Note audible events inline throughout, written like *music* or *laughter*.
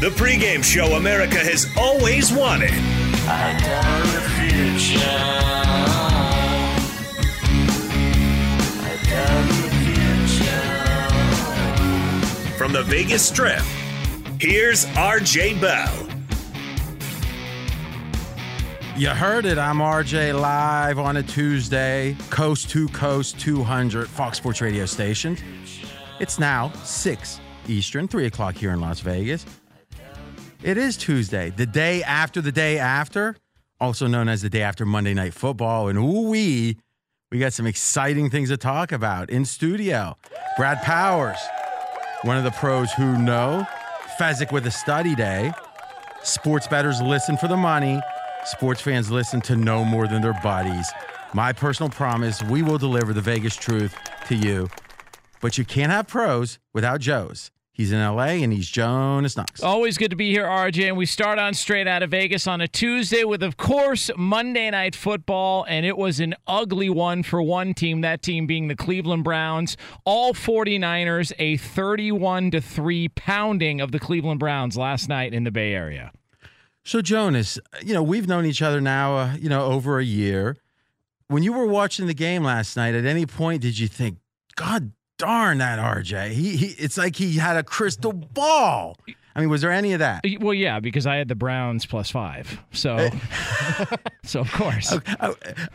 The pregame show America has always wanted. From the Vegas Strip, here's RJ Bell. You heard it. I'm RJ live on a Tuesday, coast to coast 200 Fox Sports radio station. It's now 6 Eastern, 3 o'clock here in Las Vegas. It is Tuesday, the day after the day after, also known as the day after Monday Night Football. And ooh wee, we got some exciting things to talk about in studio. Brad Powers, one of the pros who know. Fezzik with a study day. Sports bettors listen for the money. Sports fans listen to no more than their buddies. My personal promise we will deliver the Vegas truth to you. But you can't have pros without Joe's. He's in LA and he's Jonas Knox. Always good to be here, RJ. And we start on straight out of Vegas on a Tuesday with, of course, Monday Night Football. And it was an ugly one for one team, that team being the Cleveland Browns. All 49ers, a 31 to 3 pounding of the Cleveland Browns last night in the Bay Area. So, Jonas, you know, we've known each other now, uh, you know, over a year. When you were watching the game last night, at any point did you think, God darn that RJ. He, he it's like he had a crystal ball. I mean, was there any of that? Well, yeah, because I had the Browns plus five. So, eh. *laughs* so of course. Oh, *laughs*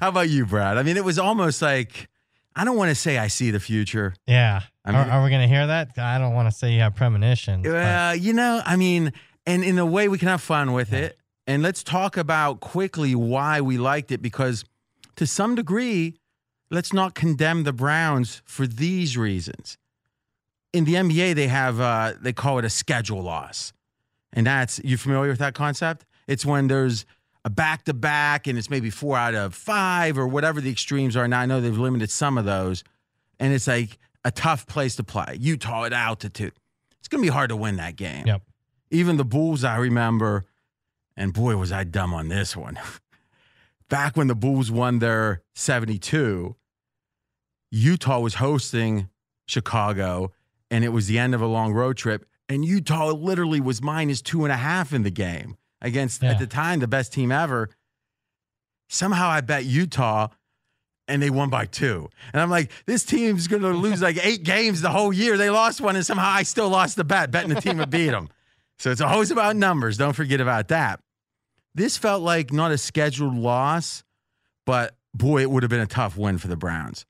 how about you, Brad? I mean, it was almost like I don't want to say I see the future. Yeah. I mean- are, are we going to hear that? I don't want to say you have premonitions. but- Well, you know, I mean, and in a way we can have fun with it. And let's talk about quickly why we liked it because to some degree, let's not condemn the Browns for these reasons. In the NBA, they have uh, they call it a schedule loss, and that's you familiar with that concept? It's when there's a back to back, and it's maybe four out of five or whatever the extremes are. Now I know they've limited some of those, and it's like a tough place to play. Utah at altitude, it's gonna be hard to win that game. Yep. Even the Bulls, I remember, and boy was I dumb on this one. *laughs* Back when the Bulls won their 72, Utah was hosting Chicago, and it was the end of a long road trip. And Utah literally was minus two and a half in the game. against Yeah. at the time the best team ever. Somehow I bet Utah and they won by two. And I'm like, this team's going to lose like eight games the whole year. They lost one, and somehow I still lost the bet, betting the team would beat them. So it's always about numbers. Don't forget about that. This felt like not a scheduled loss, but boy, it would have been a tough win for the Browns.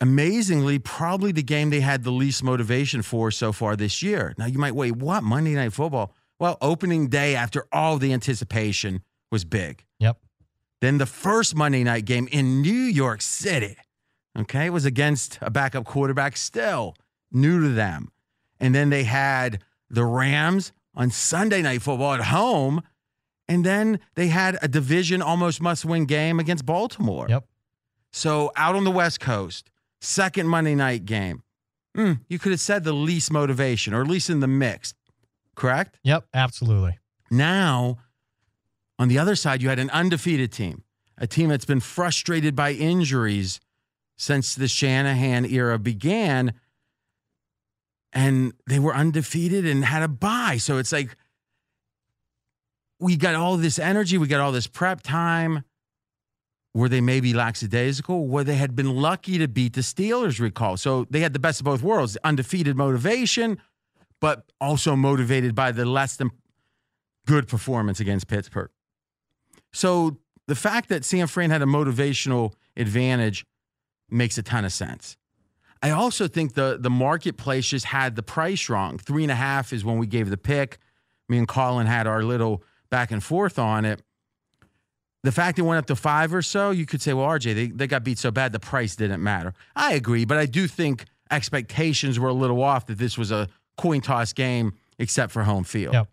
Amazingly, probably the game they had the least motivation for so far this year. Now you might wait, what? Monday Night Football? Well, opening day after all the anticipation was big. Yep. Then the first Monday night game in New York City, okay, was against a backup quarterback still, new to them. And then they had the Rams on Sunday Night Football at home. And then they had a division almost must win game against Baltimore. Yep. So out on the West Coast, second Monday night game. Hmm, you could have said the least motivation, or at least in the mix, correct? Yep. Absolutely. Now, on the other side, you had an undefeated team, a team that's been frustrated by injuries since the Shanahan era began. And they were undefeated and had a bye. So it's like we got all this energy, we got all this prep time. Were they maybe lackadaisical? Where they had been lucky to beat the Steelers, recall. So they had the best of both worlds undefeated motivation, but also motivated by the less than good performance against Pittsburgh. So the fact that San Fran had a motivational advantage makes a ton of sense. I also think the the marketplace just had the price wrong. Three and a half is when we gave the pick. Me and Colin had our little back and forth on it. The fact it went up to five or so, you could say, well, RJ, they, they got beat so bad the price didn't matter. I agree, but I do think expectations were a little off that this was a coin toss game except for home field. Yep.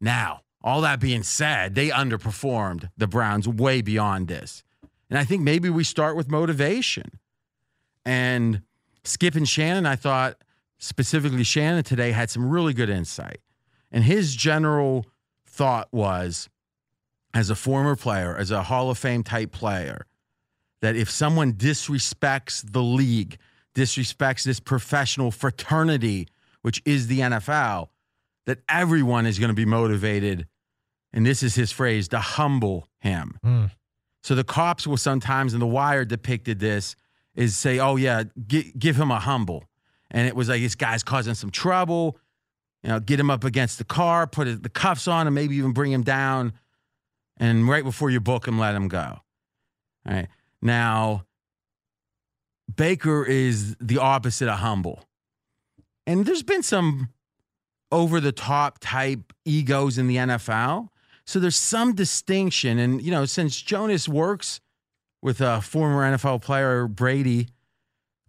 Now, all that being said, they underperformed the Browns way beyond this. And I think maybe we start with motivation. And Skip and Shannon, I thought specifically Shannon today had some really good insight. And his general thought was as a former player, as a Hall of Fame type player, that if someone disrespects the league, disrespects this professional fraternity, which is the NFL, that everyone is going to be motivated. And this is his phrase to humble him. Mm. So the cops will sometimes, and The Wire depicted this, is say, oh, yeah, gi- give him a humble. And it was like this guy's causing some trouble. You know, get him up against the car, put the cuffs on him, maybe even bring him down. And right before you book him, let him go. All right. Now, Baker is the opposite of humble. And there's been some over the top type egos in the NFL. So there's some distinction. And, you know, since Jonas works with a former NFL player, Brady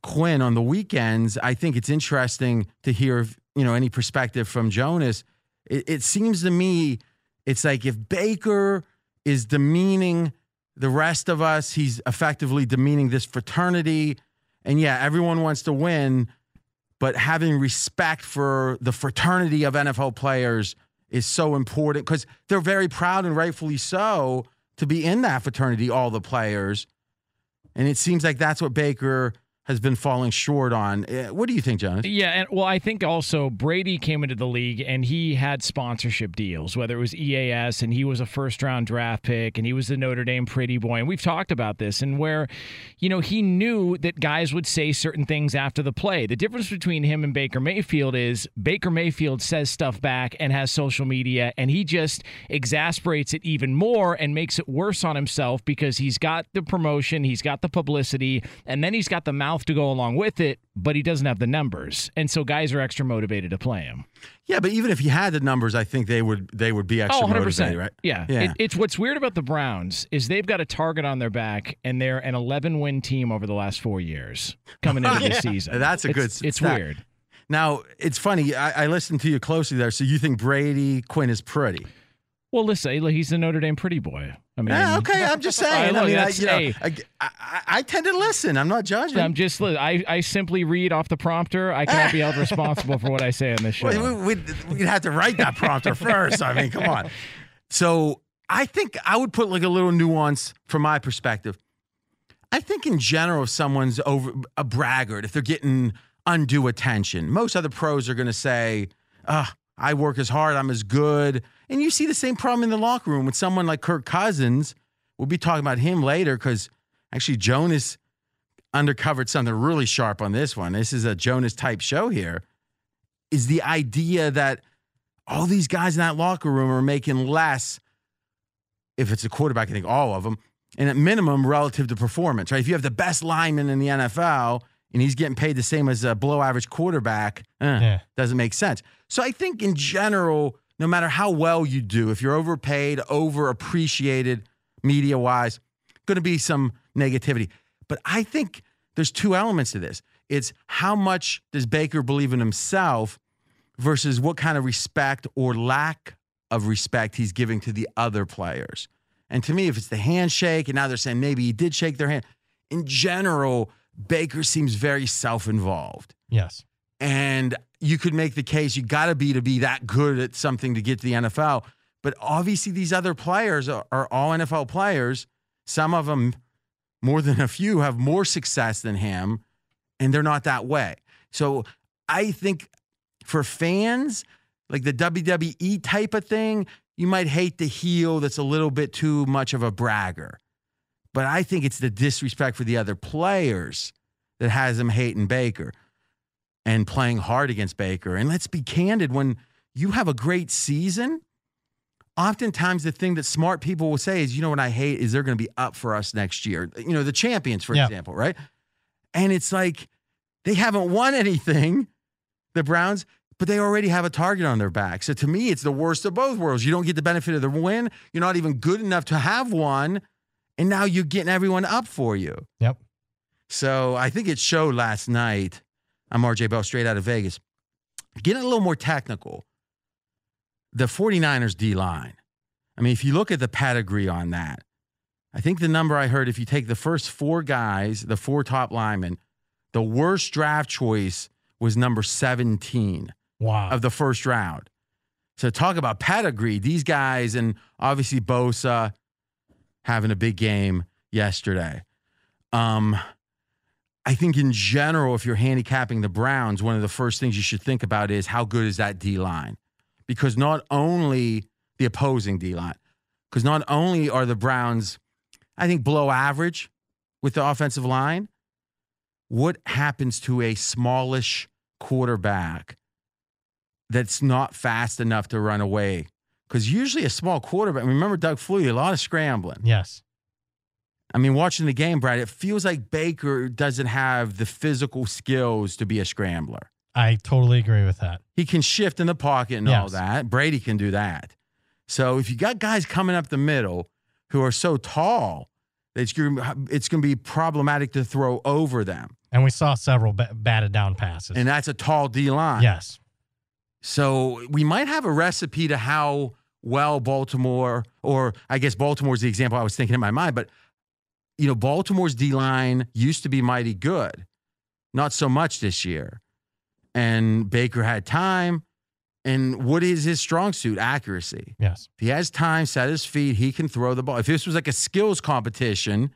Quinn, on the weekends, I think it's interesting to hear, you know, any perspective from Jonas. It, it seems to me it's like if Baker is demeaning the rest of us, he's effectively demeaning this fraternity. And yeah, everyone wants to win, but having respect for the fraternity of NFL players is so important because they're very proud and rightfully so to be in that fraternity, all the players. And it seems like that's what Baker has been falling short on. Eh, What do you think, Jonas? Yeah, and well, I think also Brady came into the league and he had sponsorship deals, whether it was EAS and he was a first round draft pick and he was the Notre Dame pretty boy. And we've talked about this and where, you know, he knew that guys would say certain things after the play. The difference between him and Baker Mayfield is Baker Mayfield says stuff back and has social media and he just exasperates it even more and makes it worse on himself because he's got the promotion, he's got the publicity, and then he's got the mouth to go along with it, but he doesn't have the numbers. And so guys are extra motivated to play him. Yeah, but even if he had the numbers, I think they would they would be oh, extra Oh, 100%. motivated, right? Yeah. Yeah. It, it's what's weird about the Browns is they've got a target on their back and they're an 11 win team over the last four years coming into *laughs* the season. That's a It's- good It's weird. Now it's funny. I, I listened to you closely there. So you think Brady Quinn is pretty? Well, listen, he's the Notre Dame pretty boy. I mean, Yeah, okay. I'm just *laughs* saying. look, I mean, I, you know, hey. I, I, I tend to listen. I'm not judging. I'm just, I, I simply read off the prompter. I cannot be held *laughs* responsible for what I say on this show. Well, we, we'd, we'd have to write that prompter *laughs* first. I mean, come on. So I think I would put like a little nuance from my perspective. I think in general, if someone's over a braggart, if they're getting undue attention, most other pros are going to say, "Ah, I work as hard, I'm as good," And you see the same problem in the locker room with someone like Kirk Cousins. We'll be talking about him later because actually Jonas undercovered something really sharp on this one. This is a Jonas type show here. Is the idea that all these guys in that locker room are making less if it's a quarterback, I think all of them, and at minimum relative to performance, right? If you have the best lineman in the NFL and he's getting paid the same as a below average quarterback, eh, Yeah. doesn't make sense. So I think in general, no matter how well you do, if you're overpaid, overappreciated media wise, going to be some negativity. But I think there's two elements to this. It's how much does Baker believe in himself versus what kind of respect or lack of respect he's giving to the other players. And to me, if it's the handshake, and now they're saying maybe he did shake their hand, in general, Baker seems very self involved. Yes. And you could make the case you got to be to be that good at something to get to the NFL. But obviously, these other players are, are all NFL players. Some of them, more than a few, have more success than him, and they're not that way. So I think for fans, like the WWE type of thing, you might hate the heel that's a little bit too much of a bragger. But I think it's the disrespect for the other players that has them hating Baker and playing hard against Baker. And let's be candid when you have a great season, oftentimes the thing that smart people will say is, you know what I hate is they're going to be up for us next year. You know, the champions, for Yeah. example, right? And it's like they haven't won anything, the Browns, but they already have a target on their back. So to me, it's the worst of both worlds. You don't get the benefit of the win. You're not even good enough to have one. And now you're getting everyone up for you. Yep. So I think it showed last night. I'm RJ Bell, straight out of Vegas. Getting a little more technical. The 49ers D line. I mean, if you look at the pedigree on that, I think the number I heard, if you take the first four guys, the four top linemen, the worst draft choice was number 17 Wow. of the first round. So talk about pedigree. These guys, and obviously Bosa having a big game yesterday. Um, I think in general, if you're handicapping the Browns, one of the first things you should think about is how good is that D line? Because not only the opposing D line, because not only are the Browns, I think, below average with the offensive line, what happens to a smallish quarterback that's not fast enough to run away? Because usually a small quarterback, remember Doug Flutie, a lot of scrambling. yes. I mean, watching the game, Brad, it feels like Baker doesn't have the physical skills to be a scrambler. I totally agree with that. He can shift in the pocket and all that. Brady can do that. So if you got guys coming up the middle who are so tall, it's going it's going to be problematic to throw over them. And we saw several ba- batted down passes. And that's a tall D line. yes. So we might have a recipe to how well Baltimore, or I guess Baltimore's the example I was thinking in my mind, but you know, Baltimore's D line used to be mighty good, not so much this year. And Baker had time. And what is his strong suit? Accuracy. Yes. If he has time, set his feet, he can throw the ball. If this was like a skills competition,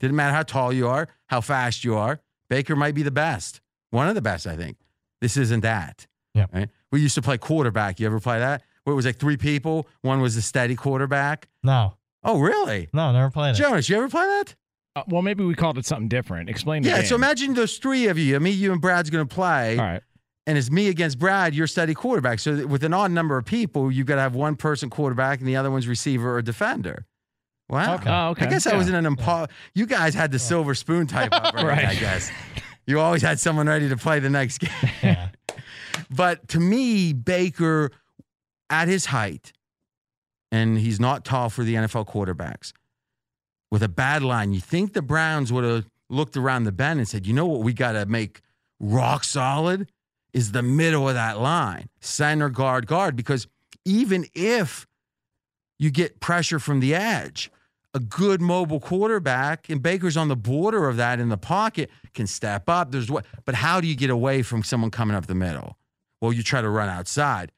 didn't matter how tall you are, how fast you are, Baker might be the best. One of the best, I think. This isn't that. Yeah. Right? We used to play quarterback. You ever play that? Where it was like three people. One was a steady quarterback. No. Oh, really? No, never played it. Jonas, you ever play that? Uh, well, maybe we called it something different. Explain the Yeah. game. So imagine those three of you. Me, you, and Brad's going to play. All right. and it's me against Brad, you're steady quarterback. So with an odd number of people, you've got to have one person quarterback and the other one's receiver or defender. Wow. Okay. Oh, okay. I guess I wasn't an impo- You guys had the silver spoon type upbringing, *laughs* Right. I guess. You always had someone ready to play the next *laughs* game. Yeah. But to me, Baker, at his height, and he's not tall for the NFL quarterbacks, with a bad line, you think the Browns would have looked around the bend and said, you know what, we got to make rock solid is the middle of that line, center, guard, guard, because even if you get pressure from the edge, a good mobile quarterback, and Baker's on the border of that in the pocket, can step up. There's what, but how do you get away from someone coming up the middle? Well, you try to run outside.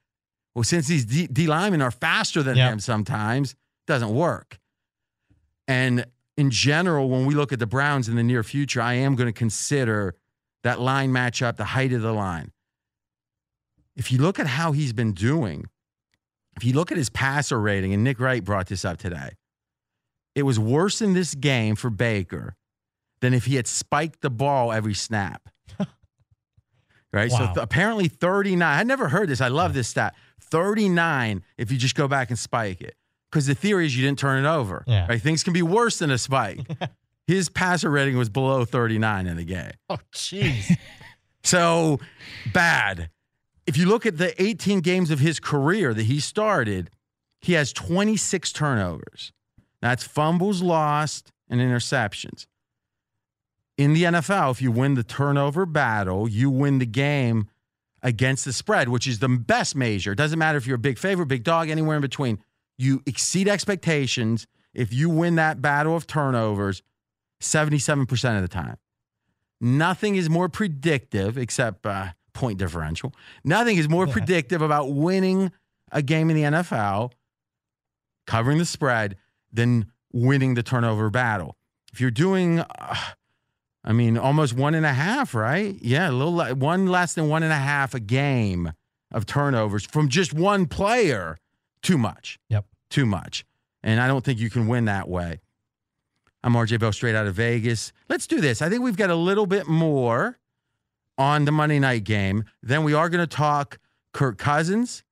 Well, since these D, D linemen are faster than Yeah. him sometimes, it doesn't work. And in general, when we look at the Browns in the near future, I am going to consider that line matchup, the height of the line. If you look at how he's been doing, if you look at his passer rating, and Nick Wright brought this up today, it was worse in this game for Baker than if he had spiked the ball every snap. *laughs* right? Wow. So th- apparently 39. I never heard this. I love this stat. 39 if you just go back and spike it. Because the theory is you didn't turn it over. Yeah. Right? Things can be worse than a spike. *laughs* His passer rating was below 39 in the game. Oh, jeez. *laughs* So bad. If you look at the 18 games of his career that he started, he has 26 turnovers. That's fumbles lost and interceptions. In the NFL, if you win the turnover battle, you win the game against the spread, which is the best measure. It doesn't matter if you're a big favorite, big dog, anywhere in between. You exceed expectations if you win that battle of turnovers 77% of the time. Nothing is more predictive except uh, point differential. Nothing is more predictive about winning a game in the NFL, covering the spread, than winning the turnover battle. If you're doing, uh, I mean, almost one and a half, right? Yeah, a little le- one less than one and a half a game of turnovers from just one player. Too much. Yep. Too much. And I don't think you can win that way. I'm RJ Bell, straight out of Vegas. Let's do this. I think we've got a little bit more on the Monday night game. Then we are going to talk Kirk Cousins,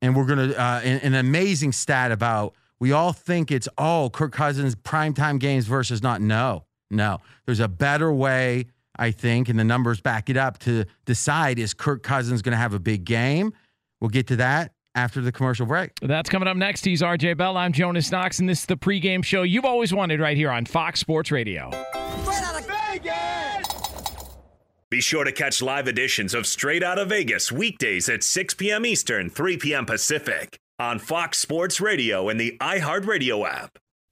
and we're going to uh, an, an amazing stat about. We all think it's oh Kirk Cousins primetime games versus not. No, no. There's a better way, I think, and the numbers back it up to decide is Kirk Cousins going to have a big game. We'll get to that after the commercial break. That's coming up next. He's RJ Bell. I'm Jonas Knox, and this is the pregame show you've always wanted right here on Fox Sports Radio. Straight out of Vegas. Be sure to catch live editions of Straight Outta Vegas weekdays at 6 p.m. Eastern, 3 p.m. Pacific on Fox Sports Radio and the iHeartRadio app.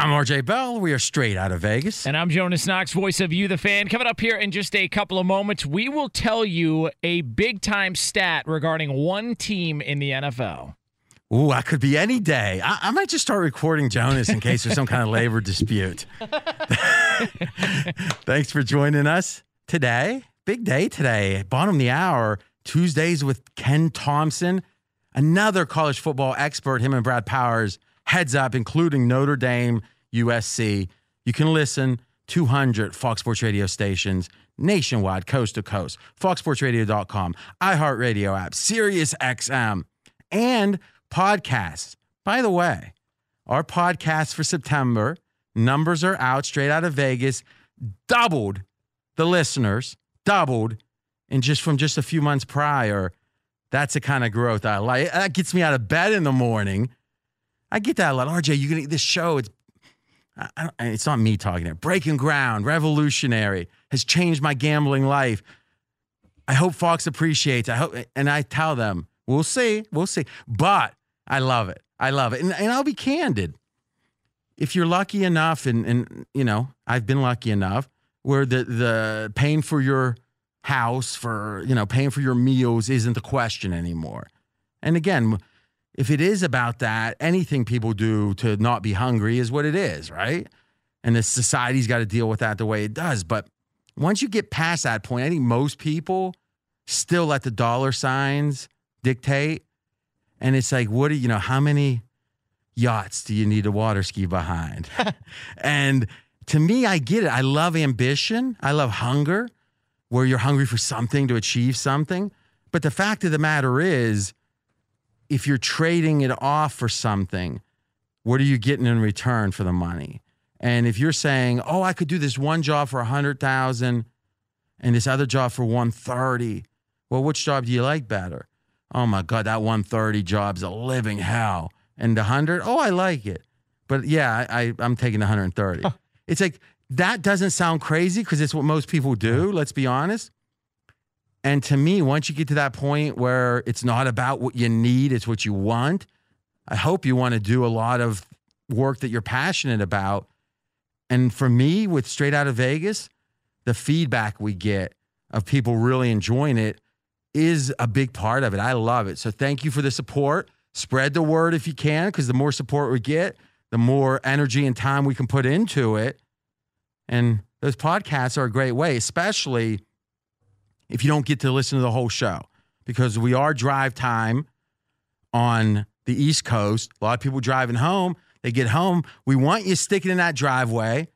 I'm RJ Bell. We are straight out of Vegas. And I'm Jonas Knox, voice of You, the fan. Coming up here in just a couple of moments, we will tell you a big time stat regarding one team in the NFL. Ooh, I could be any day. I, I, might just start recording Jonas in case there's some kind of labor dispute. *laughs* Thanks for joining us today. Big day today. Bottom of the hour, Tuesdays with Ken Thompson, another college football expert, him and Brad Powers, heads up, including Notre Dame, USC. You can listen 200 Fox Sports radio stations nationwide, coast to coast, foxsportsradio.com, iHeartRadio app, Sirius XM, and podcasts. By the way, our podcast for September, numbers are out straight out of Vegas, doubled the listeners, doubled and just from just a few months prior. That's the kind of growth I like. That gets me out of bed in the morning. I get that a lot. RJ, you're gonna this show? It's it's not me talking it. Breaking ground, revolutionary, has changed my gambling life. I hope Fox appreciates. I hope, and I tell them, we'll see, we'll see. But I love it. I love it. And, and I'll be candid. If you're lucky enough, and, and you know, I've been lucky enough where the, the paying for your house, for, you know, paying for your meals isn't the question anymore. And again, if it is about that, anything people do to not be hungry is what it is, right? And the society's got to deal with that the way it does. But once you get past that point, I think most people still let the dollar signs dictate. And it's like, what do you know, how many yachts do you need to water ski behind? *laughs* and to me, I get it. I love ambition. I love hunger, where you're hungry for something to achieve something. But the fact of the matter is, if you're trading it off for something, what are you getting in return for the money? And if you're saying, "Oh, I could do this one job for a hundred thousand, and this other job for one thirty, well, which job do you like better? oh my God, that 130 job's a living hell. And the 100, oh, I like it. But yeah, I, I, am taking the 130. it's like, that doesn't sound crazy because it's what most people do, let's be honest. And to me, once you get to that point where it's not about what you need, it's what you want, I hope you want to do a lot of work that you're passionate about. And for me, with Straight Out of Vegas, the feedback we get of people really enjoying it is a big part of it. I love it. So thank you for the support. Spread the word if you can, because the more support we get, the more energy and time we can put into it. And those podcasts are a great way, especially if you don't get to listen to the whole show, because we are drive time on the East Coast. A lot of people driving home, they get home. We want you sticking in that driveway.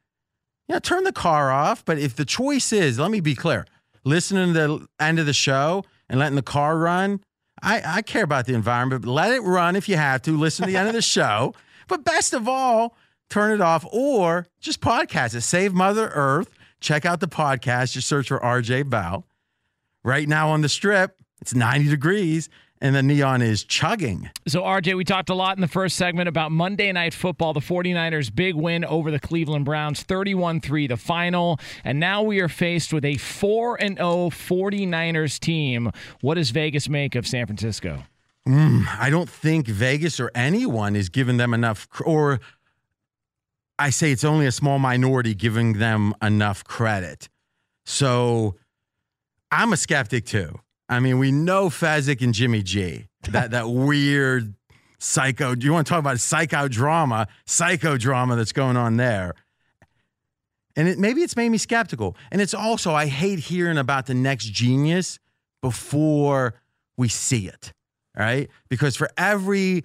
Yeah, turn the car off. But if the choice is, let me be clear, listening to the end of the show and letting the car run. I, I care about the environment, but let it run if you have to. Listen to the end of the *laughs* show. But best of all, turn it off or just podcast it. Save Mother Earth. Check out the podcast. Just search for RJ Bell. Right now on the strip, it's 90 degrees and the neon is chugging. So, RJ, we talked a lot in the first segment about Monday Night Football, the 49ers' big win over the Cleveland Browns, 31 3, the final. And now we are faced with a 4 0 49ers team. What does Vegas make of San Francisco? Mm, I don't think Vegas or anyone is giving them enough, or I say it's only a small minority giving them enough credit. So I'm a skeptic too. I mean, we know Fezzik and Jimmy G. That that *laughs* weird psycho. Do you want to talk about psycho drama, psycho drama that's going on there? And it, maybe it's made me skeptical. And it's also I hate hearing about the next genius before we see it. Right? Because for every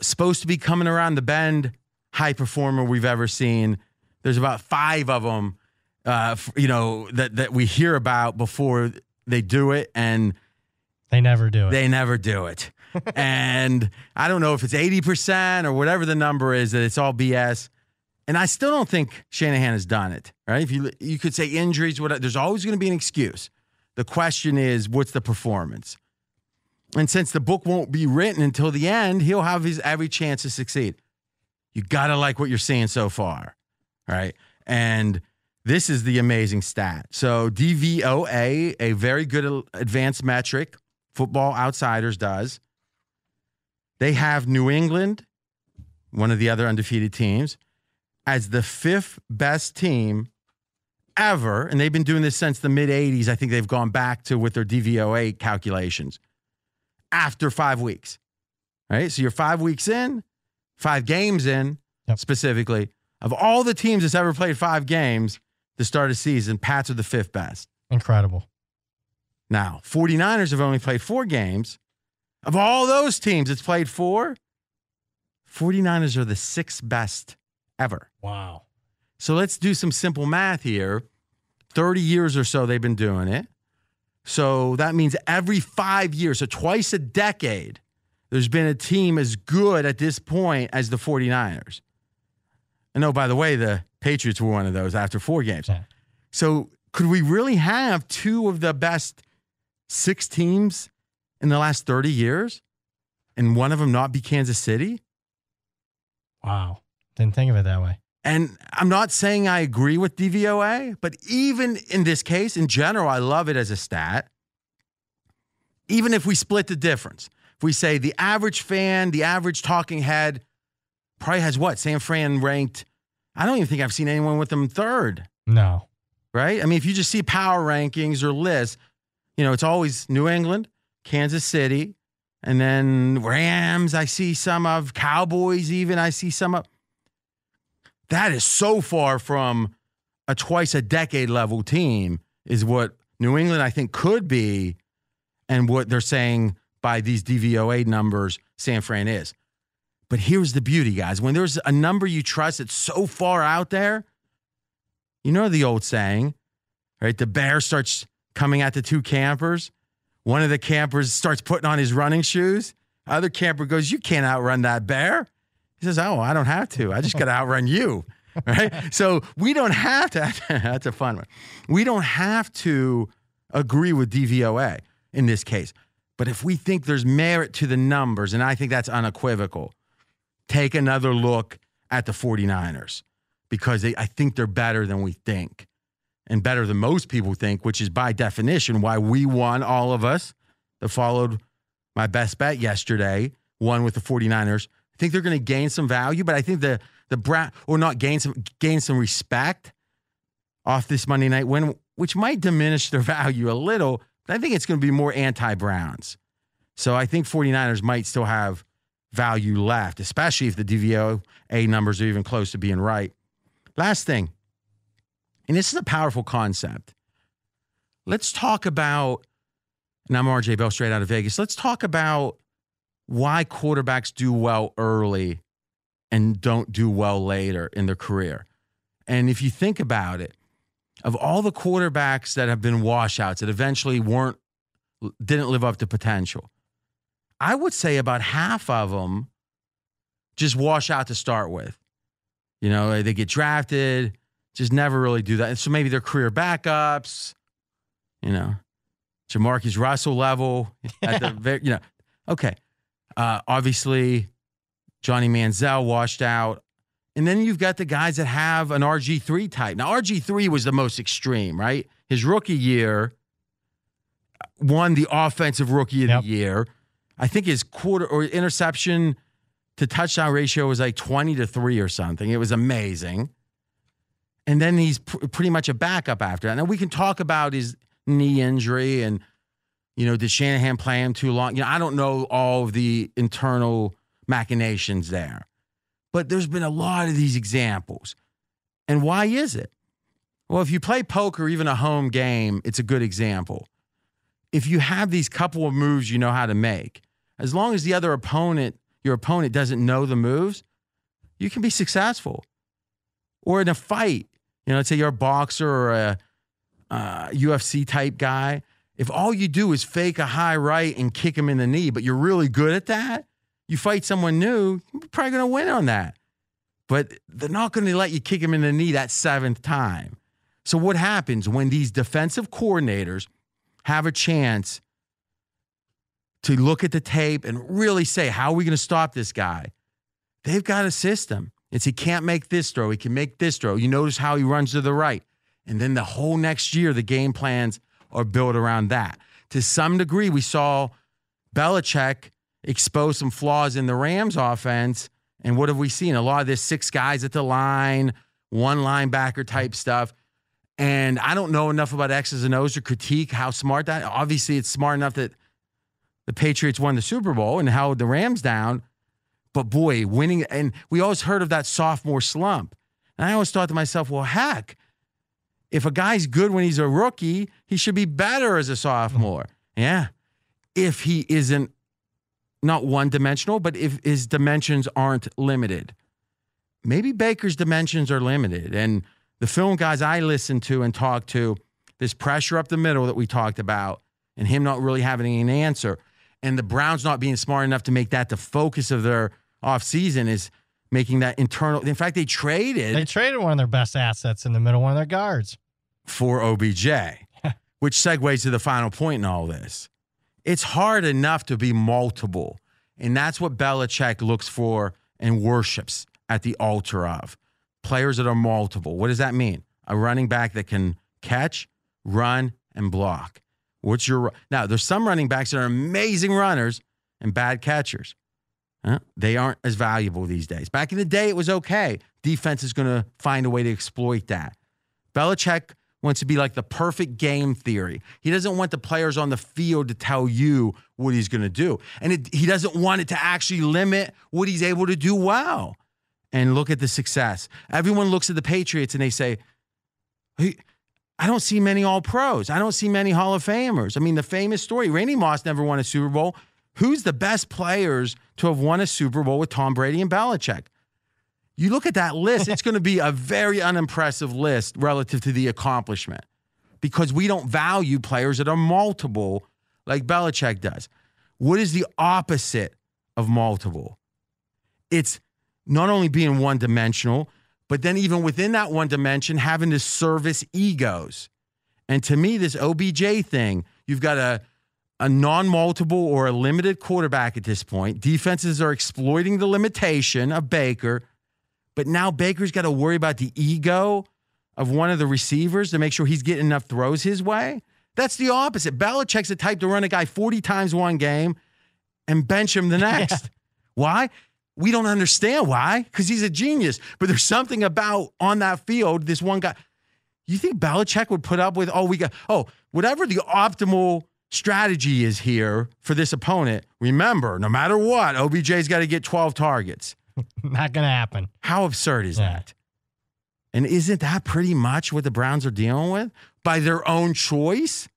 supposed to be coming around the bend high performer we've ever seen, there's about five of them uh, you know, that that we hear about before they do it, and They never do it. they never do it. *laughs* and I don't know if it's eighty percent or whatever the number is that it's all BS. And I still don't think Shanahan has done it. Right? If you you could say injuries, what there's always going to be an excuse. The question is, what's the performance? And since the book won't be written until the end, he'll have his every chance to succeed. You gotta like what you're seeing so far, right? And this is the amazing stat. So DVOA, a very good uh, advanced metric, Football Outsiders does. They have New England, one of the other undefeated teams, as the fifth best team ever, and they've been doing this since the mid 80s. I think they've gone back to with their DVOA calculations after five weeks. Right? So you're five weeks in, five games in Yep. specifically. Of all the teams that's ever played five games to start a season, Pats are the fifth best. Incredible. Now, 49ers have only played four games. Of all those teams it's played four, 49ers are the sixth best ever. Wow. So let's do some simple math here. 30 years or so they've been doing it. So that means every five years, so twice a decade, there's been a team as good at this point as the 49ers. And oh, by the way, the Patriots were one of those after four games. Yeah. So could we really have two of the best six teams in the last 30 years and one of them not be Kansas City? Wow. Didn't think of it that way. And I'm not saying I agree with DVOA, but even in this case, in general, I love it as a stat. Even if we split the difference, if we say the average fan, the average talking head probably has what? San Fran ranked, I don't even think I've seen anyone with them third, No. right? I mean, if you just see power rankings or lists, you know, it's always New England, Kansas City, and then Rams, I see some of, Cowboys, even, I see some of that is so far from a twice a decade level team is what New England I think could be and what they're saying by these DVOA numbers San Fran is. But here's the beauty guys, when there's a number you trust that's so far out there, you know the old saying, right? The bear starts coming at the two campers. One of the campers starts putting on his running shoes. Other camper goes, "You can't outrun that bear." He says, "Oh, I don't have to. I just got to outrun you." *laughs* Right? so we don't have to. *laughs* That's a fun one. We don't have to agree with DVOA in this case. But if we think there's merit to the numbers, and I think that's unequivocal, take another look at the 49ers because they, I think they're better than we think and better than most people think, which is by definition why we won, all of us that followed my best bet yesterday, won with the 49ers. I think they're going to gain some value, but I think the the Brown or not gain some gain some respect off this Monday night win, which might diminish their value a little. But I think it's going to be more anti-Browns. So I think 49ers might still have value left, especially if the DVOA numbers are even close to being right. Last thing, and this is a powerful concept. Let's talk about, and I'm RJ Bell straight out of Vegas. Let's talk about why quarterbacks do well early and don't do well later in their career. And if you think about it, of all the quarterbacks that have been washouts that eventually weren't didn't live up to potential, I would say about half of them just wash out to start with. You know, they get drafted, just never really do that. And so maybe they're career backups, you know, Jamarcus Russell level *laughs* at the very, you know, okay. Uh, obviously, Johnny Manziel washed out. And then you've got the guys that have an RG3 type. Now, RG3 was the most extreme, right? His rookie year won the offensive rookie of Yep. the year. I think his quarter or interception to touchdown ratio was like 20 to 3 or something. It was amazing. And then he's pr- pretty much a backup after that. Now, we can talk about his knee injury and, you know, did Shanahan play him too long? You know, I don't know all of the internal machinations there. But there's been a lot of these examples. And why is it? Well, if you play poker, even a home game, it's a good example. If you have these couple of moves you know how to make, as long as the other opponent, your opponent doesn't know the moves, you can be successful. Or in a fight, You know, let's say you're a boxer or a uh, UFC type guy. If all you do is fake a high right and kick him in the knee, but you're really good at that, you fight someone new, you're probably going to win on that. But they're not going to let you kick him in the knee that seventh time. So, what happens when these defensive coordinators have a chance to look at the tape and really say, how are we going to stop this guy? They've got a system. It's he can't make this throw, he can make this throw. You notice how he runs to the right. And then the whole next year, the game plans are built around that. To some degree, we saw Belichick expose some flaws in the Rams offense. And what have we seen? A lot of this six guys at the line, one linebacker type stuff. And I don't know enough about X's and O's to critique how smart that. Obviously, it's smart enough that the Patriots won the Super Bowl and held the Rams down. But boy, winning, and we always heard of that sophomore slump. And I always thought to myself, well, heck, if a guy's good when he's a rookie, he should be better as a sophomore. Yeah. If he isn't not one dimensional, but if his dimensions aren't limited. Maybe Baker's dimensions are limited. And the film guys I listen to and talk to, this pressure up the middle that we talked about, and him not really having an answer, and the Browns not being smart enough to make that the focus of their offseason is making that internal. In fact, they traded. They traded one of their best assets in the middle, one of their guards. For OBJ, *laughs* which segues to the final point in all this. It's hard enough to be multiple. And that's what Belichick looks for and worships at the altar of players that are multiple. What does that mean? A running back that can catch, run, and block. What's your now? There's some running backs that are amazing runners and bad catchers. Huh? They aren't as valuable these days. Back in the day, it was okay. Defense is going to find a way to exploit that. Belichick wants to be like the perfect game theory. He doesn't want the players on the field to tell you what he's going to do. And it, he doesn't want it to actually limit what he's able to do well. And look at the success. Everyone looks at the Patriots and they say, I don't see many all pros. I don't see many Hall of Famers. I mean, the famous story Randy Moss never won a Super Bowl. Who's the best players to have won a Super Bowl with Tom Brady and Belichick? You look at that list, it's going to be a very unimpressive list relative to the accomplishment because we don't value players that are multiple like Belichick does. What is the opposite of multiple? It's not only being one dimensional, but then even within that one dimension, having to service egos. And to me, this OBJ thing, you've got a a non-multiple or a limited quarterback at this point. Defenses are exploiting the limitation of Baker, but now Baker's got to worry about the ego of one of the receivers to make sure he's getting enough throws his way. That's the opposite. Belichick's the type to run a guy 40 times one game and bench him the *laughs* next. Yeah. Why? We don't understand why, because he's a genius. But there's something about on that field, this one guy. You think Belichick would put up with, oh, we got, oh, whatever the optimal strategy is here for this opponent. Remember, no matter what, OBJ's got to get 12 targets. *laughs* Not going to happen. How absurd is yeah. that? And isn't that pretty much what the Browns are dealing with by their own choice?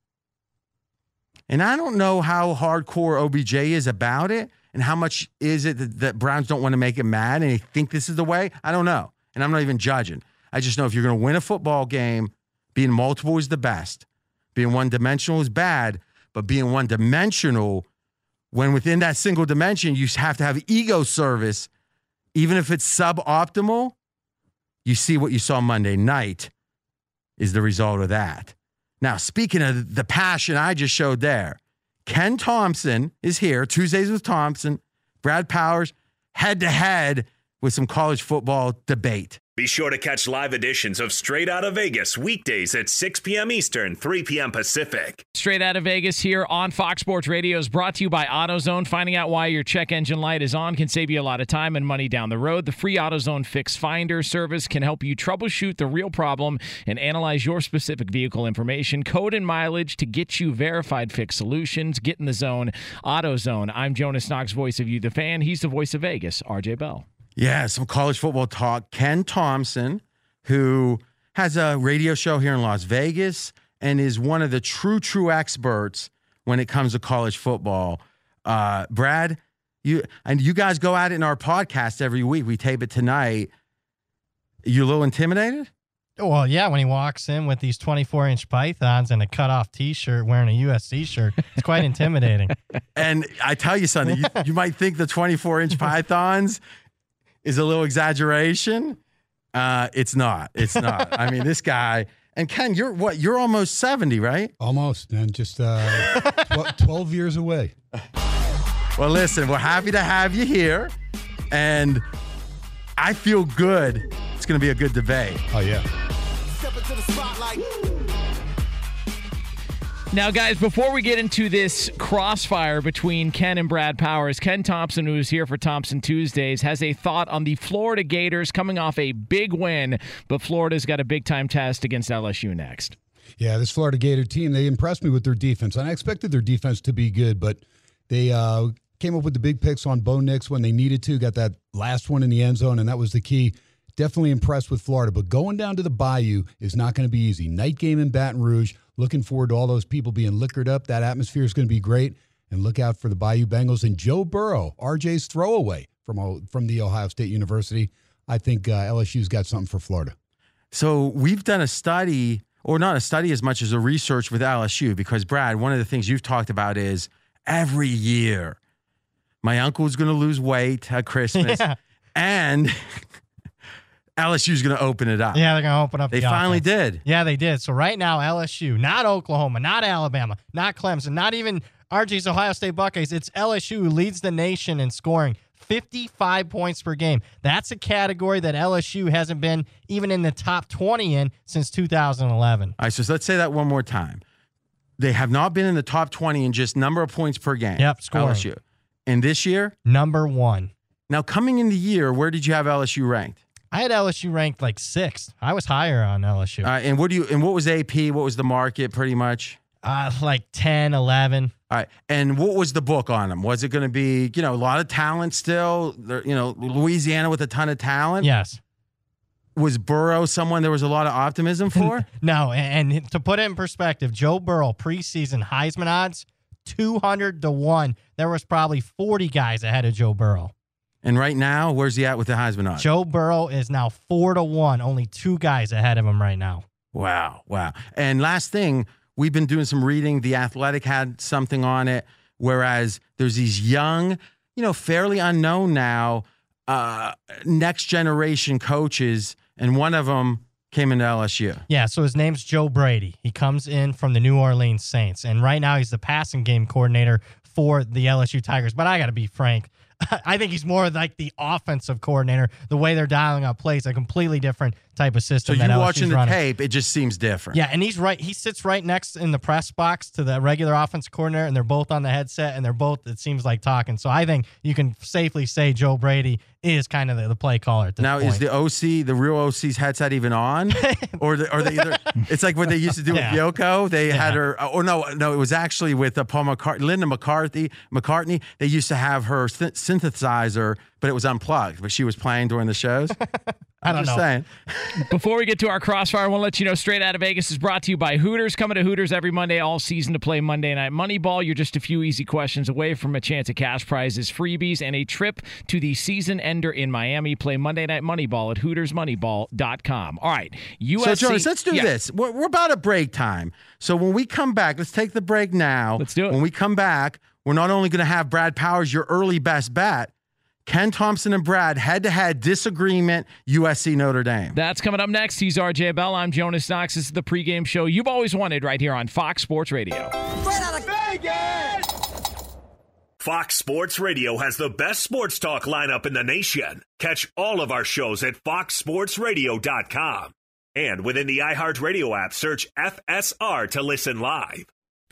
And I don't know how hardcore OBJ is about it and how much is it that, that Browns don't want to make him mad and they think this is the way. I don't know. And I'm not even judging. I just know if you're going to win a football game, being multiple is the best. Being one dimensional is bad, but being one dimensional, when within that single dimension, you have to have ego service, even if it's suboptimal, you see what you saw Monday night is the result of that. Now, speaking of the passion I just showed there, Ken Thompson is here, Tuesdays with Thompson, Brad Powers, head to head with some college football debate. Be sure to catch live editions of Straight Out of Vegas weekdays at 6 p.m. Eastern, 3 p.m. Pacific. Straight Out of Vegas here on Fox Sports Radio is brought to you by AutoZone. Finding out why your check engine light is on can save you a lot of time and money down the road. The free AutoZone Fix Finder service can help you troubleshoot the real problem and analyze your specific vehicle information, code and mileage to get you verified fix solutions. Get in the zone. AutoZone. I'm Jonas Knox, voice of you, the fan. He's the voice of Vegas, RJ Bell. Yeah, some college football talk. Ken Thompson, who has a radio show here in Las Vegas and is one of the true, true experts when it comes to college football. Uh, Brad, you and you guys go at it in our podcast every week. We tape it tonight. You a little intimidated? Well, yeah, when he walks in with these 24 inch pythons and a cut off t shirt wearing a USC shirt, it's quite intimidating. *laughs* And I tell you something, you, you might think the 24 inch pythons is a little exaggeration. Uh, it's not. It's not. I mean, this guy, and Ken, you're what? You're almost 70, right? Almost, and just uh, tw- *laughs* 12 years away. Well, listen, we're happy to have you here. And I feel good. It's going to be a good debate. Oh, yeah. Now, guys, before we get into this crossfire between Ken and Brad Powers, Ken Thompson, who's here for Thompson Tuesdays, has a thought on the Florida Gators coming off a big win, but Florida's got a big time test against LSU next. Yeah, this Florida Gator team, they impressed me with their defense. And I expected their defense to be good, but they uh, came up with the big picks on Bo Nix when they needed to, got that last one in the end zone, and that was the key. Definitely impressed with Florida, but going down to the Bayou is not going to be easy. Night game in Baton Rouge. Looking forward to all those people being liquored up. That atmosphere is going to be great. And look out for the Bayou Bengals and Joe Burrow, RJ's throwaway from from the Ohio State University. I think uh, LSU's got something for Florida. So we've done a study, or not a study as much as a research with LSU, because Brad, one of the things you've talked about is every year my uncle's going to lose weight at Christmas, *laughs* Yeah. and *laughs* LSU's going to open it up. Yeah, they're going to open up They the finally offense. did. Yeah, they did. So right now, LSU, not Oklahoma, not Alabama, not Clemson, not even RJ's Ohio State Buckeyes. It's LSU who leads the nation in scoring. 55 points per game. That's a category that LSU hasn't been even in the top 20 in since 2011. All right, so let's say that one more time. They have not been in the top 20 in just number of points per game. Yep, scoring. LSU. And this year, Number one. now coming in the year, where did you have LSU ranked? I had LSU ranked like sixth. I was higher on LSU. Uh, and what do you and what was AP? What was the market pretty much? Uh, like 10, 11. All right. And what was the book on them? Was it going to be, you know, a lot of talent still? There- You know, Louisiana with a ton of talent? Yes. Was Burrow someone there was a lot of optimism *laughs* for? No, and, and to put it in perspective, Joe Burrow preseason Heisman odds 200 to 1. There was probably 40 guys ahead of Joe Burrow. And right now, where's he at with the Heisman odds? Joe Burrow is now 4 to 1, only two guys ahead of him right now. Wow, wow. And last thing, we've been doing some reading. The Athletic had something on it, whereas there's these young, you know, fairly unknown now, uh, next generation coaches, and one of them came into LSU. Yeah, so his name's Joe Brady. He comes in from the New Orleans Saints, and right now he's the passing game coordinator for the LSU Tigers. But I got to be frank. *laughs* I think he's more like the offensive coordinator. The way they're dialing up plays, a completely different type of system. So you watching the running. tape, it just seems different. Yeah, and he's right. He sits right next in the press box to the regular offense coordinator, and they're both on the headset, and they're both. It seems like talking. So I think you can safely say Joe Brady is kind of the, the play caller at this Now point. is the OC the real OC's headset even on, *laughs* or the, or they either? It's like what they used to do *laughs* Yeah. with Yoko. They had her. or no, no, it was actually with uh, Paul McCartney, Linda McCarthy, McCartney. They used to have her synthesizer, but it was unplugged, but she was playing during the shows. *laughs* I don't Just know. saying. *laughs* Before we get to our crossfire, I want to let you know Straight Out of Vegas is brought to you by Hooters. Coming to Hooters every Monday all season to play Monday Night Moneyball. You're just a few easy questions away from a chance at cash prizes, freebies, and a trip to the season ender in Miami. Play Monday Night Moneyball at HootersMoneyball.com. All right, USC. So, Jonas, let's do Yeah. this. We're, we're about at break time. So, when we come back, let's take the break now. Let's do it. When we come back, we're not only going to have Brad Powers, your early best bet, Ken Thompson and Brad head to head disagreement, USC Notre Dame. That's coming up next. He's RJ Bell. I'm Jonas Knox. This is the pregame show you've always wanted right here on Fox Sports Radio. Out of Vegas. Fox Sports Radio has the best sports talk lineup in the nation. Catch all of our shows at foxsportsradio.com. And within the iHeartRadio app, search FSR to listen live.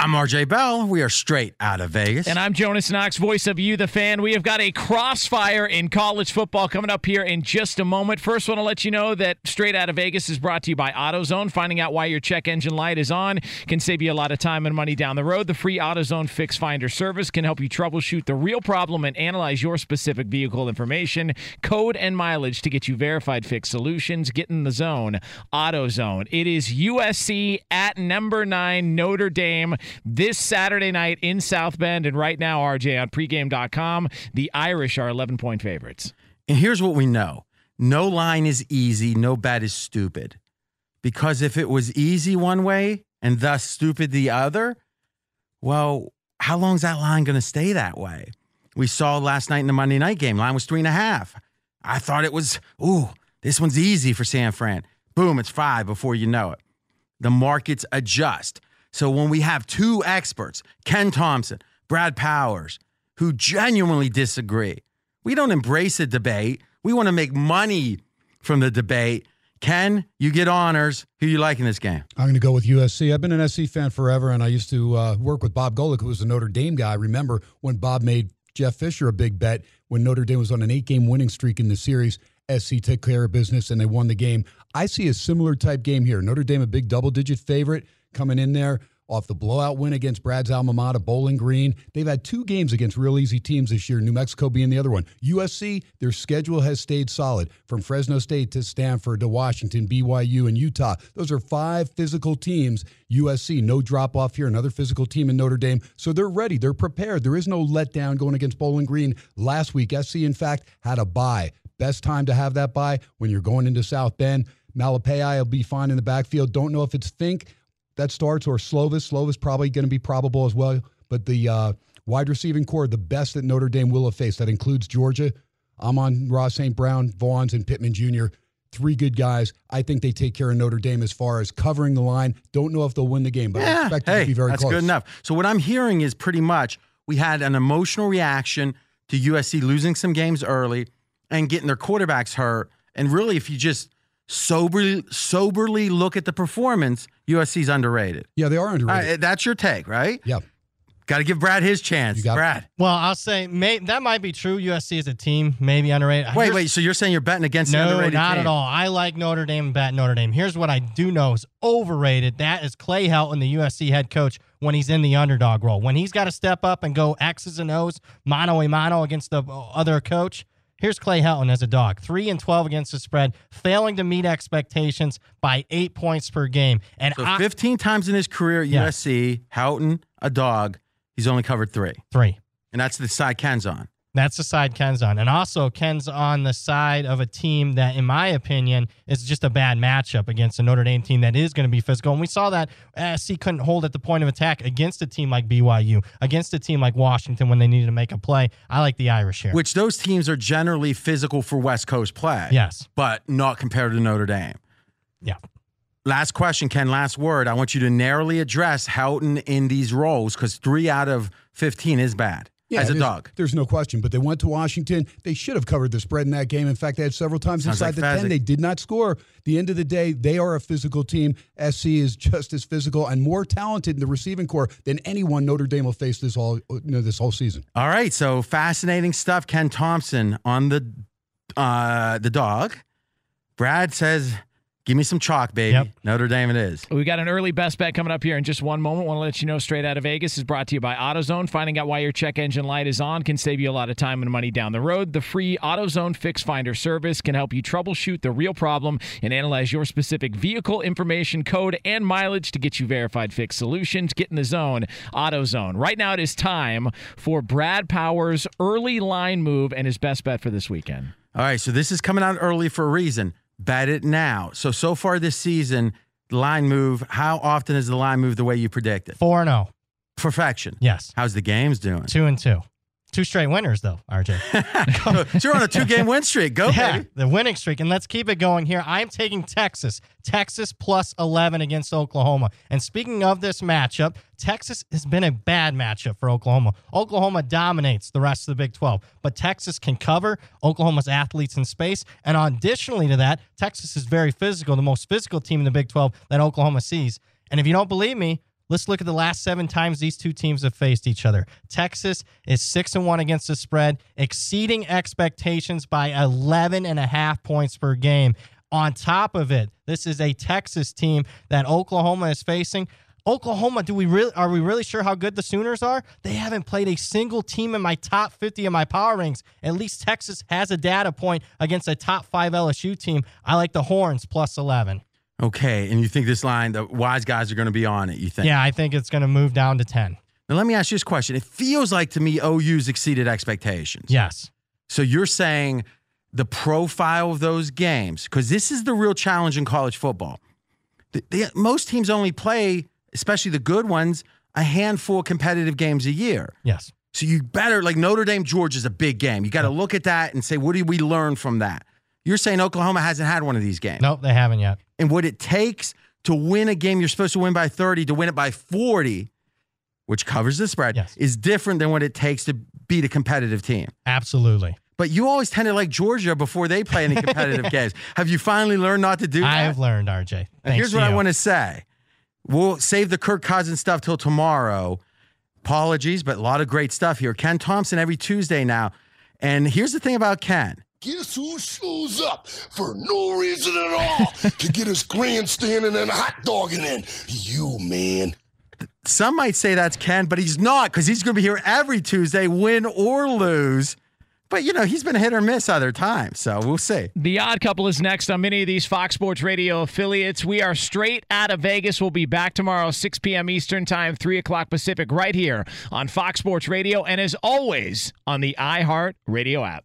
I'm RJ Bell. We are straight out of Vegas. And I'm Jonas Knox, voice of You, the fan. We have got a crossfire in college football coming up here in just a moment. First, want to let you know that Straight Out of Vegas is brought to you by AutoZone. Finding out why your check engine light is on can save you a lot of time and money down the road. The free AutoZone Fix Finder service can help you troubleshoot the real problem and analyze your specific vehicle information, code, and mileage to get you verified fix solutions. Get in the zone. AutoZone. It is USC at number nine, Notre Dame this Saturday night in South Bend. And right now, RJ, on pregame.com, the Irish are 11 point favorites. And here's what we know no line is easy, no bet is stupid. Because if it was easy one way and thus stupid the other, well, how long is that line going to stay that way? We saw last night in the Monday night game, line was three and a half. I thought it was, ooh, this one's easy for San Fran. Boom, it's five before you know it. The markets adjust. So when we have two experts, Ken Thompson, Brad Powers, who genuinely disagree, we don't embrace a debate. We want to make money from the debate. Ken, you get honors. Who you like in this game? I'm going to go with USC. I've been an SC fan forever, and I used to uh, work with Bob Golick, who was a Notre Dame guy. I remember when Bob made Jeff Fisher a big bet when Notre Dame was on an eight game winning streak in the series. SC took care of business and they won the game. I see a similar type game here. Notre Dame, a big double digit favorite coming in there off the blowout win against Brad's alma mater, Bowling Green. They've had two games against real easy teams this year, New Mexico being the other one. USC, their schedule has stayed solid from Fresno State to Stanford to Washington, BYU, and Utah. Those are five physical teams. USC, no drop off here, another physical team in Notre Dame. So they're ready, they're prepared. There is no letdown going against Bowling Green last week. SC, in fact, had a bye. Best time to have that bye when you're going into South Bend. Malepeai will be fine in the backfield. Don't know if it's Fink that starts or Slovis. Slovis probably going to be probable as well. But the uh, wide receiving core, the best that Notre Dame will have faced. That includes Georgia, Amon-Ra St. Brown, Vaughns, and Pittman Jr. Three good guys. I think they take care of Notre Dame as far as covering the line. Don't know if they'll win the game, but I expect hey, it to be very that's close. good enough. So what I'm hearing is pretty much we had an emotional reaction to USC losing some games early and getting their quarterbacks hurt. And really, if you just soberly soberly look at the performance, USC's underrated. Yeah, they are underrated. right, that's your take, right? yeah. Got to give Brad his chance. You got it. Brad. Well, I'll say may, that might be true. USC is a team, maybe underrated. Wait, Here's- wait. So you're saying you're betting against the No, underrated not team? at all. I like Notre Dame and bet Notre Dame. Here's what I do know is overrated. That is Clay Helton, the USC head coach, when he's in the underdog role. When he's got to step up and go X's and O's, mano a mano against the other coach. Here's Clay Helton as a dog. Three and twelve against the spread, failing to meet expectations by eight points per game. And So I, 15 times in his career at Yes. USC, Helton, a dog, he's only covered three. three. And that's the side Ken's on. That's the side Ken's on. And also, Ken's on the side of a team that, in my opinion, is just a bad matchup against a Notre Dame team that is going to be physical. And we saw that uh, SC couldn't hold at the point of attack against a team like BYU, against a team like Washington when they needed to make a play. I like the Irish here. Which those teams are generally physical for West Coast play. yes. But not compared to Notre Dame. Yeah. Last question, Ken. Last word. I want you to narrowly address Helton in these roles because three out of 15 is bad Yeah, as a dog. There's no question. But they went to Washington. They should have covered the spread in that game. In fact, they had several times Sounds inside like the Fezzik. 10. They did not score. The end of the day, they are a physical team. SC is just as physical and more talented in the receiving core than anyone Notre Dame will face this all you know, this whole season. All right. So fascinating stuff. Ken Thompson on the uh, the dog. Brad says, give me some chalk, baby. Yep. Notre Dame it is. We got an early best bet coming up here in just one moment. Want to let you know straight out of Vegas is brought to you by AutoZone. Finding out why your check engine light is on can save you a lot of time and money down the road. The free AutoZone Fix Finder service can help you troubleshoot the real problem and analyze your specific vehicle information, code, and mileage to get you verified fix solutions. Get in the zone, AutoZone. Right now, it is time for Brad Powers' early line move and his best bet for this weekend. All right. So this is coming out early for a reason. Bet it now. So, so far this season, line move, how often is the line move the way you predicted? 4 0. Perfection. Yes. How's the games doing? 2 and 2. Two straight winners, though, RJ. so *laughs* *laughs* you're on a two game win streak. Go, yeah, baby. the winning streak. And let's keep it going here. I'm taking Texas. Texas plus 11 against Oklahoma. And speaking of this matchup, Texas has been a bad matchup for Oklahoma. Oklahoma dominates the rest of the Big 12, but Texas can cover Oklahoma's athletes in space. And additionally to that, Texas is very physical, the most physical team in the Big 12 that Oklahoma sees. And if you don't believe me, Let's look at the last seven times these two teams have faced each other. Texas is six and one against the spread, exceeding expectations by 11 and a half points per game. On top of it, this is a Texas team that Oklahoma is facing. Oklahoma, do we really are we really sure how good the Sooners are? They haven't played a single team in my top 50 of my power rings. At least Texas has a data point against a top 5 LSU team. I like the Horns plus 11. Okay. And you think this line, the wise guys are going to be on it, you think? Yeah, I think it's going to move down to 10. Now, let me ask you this question. It feels like to me OU's exceeded expectations. Yes. So you're saying the profile of those games, because this is the real challenge in college football. The, the, most teams only play, especially the good ones, a handful of competitive games a year. Yes. So you better, like Notre Dame, Georgia is a big game. You got to look at that and say, what did we learn from that? You're saying Oklahoma hasn't had one of these games. Nope, they haven't yet. And what it takes to win a game you're supposed to win by 30 to win it by 40, which covers the spread, Yes. is different than what it takes to beat a competitive team. Absolutely. But you always tend to like Georgia before they play any competitive *laughs* games. Have you finally learned not to do that? I have learned, RJ. And Thanks here's what I want to say. We'll save the Kirk Cousins stuff till tomorrow. Apologies, but a lot of great stuff here. Ken Thompson every Tuesday now. And here's the thing about Ken. Guess who shows up for no reason at all to get his grandstanding and hot dogging in? You, man. Some might say that's Ken, but he's not because he's going to be here every Tuesday, win or lose. But, you know, he's been hit or miss other times. So we'll see. The Odd Couple is next on many of these Fox Sports Radio affiliates. We are straight out of Vegas. We'll be back tomorrow, 6 p.m. Eastern Time, 3 o'clock Pacific, right here on Fox Sports Radio, and as always, on the iHeart Radio app.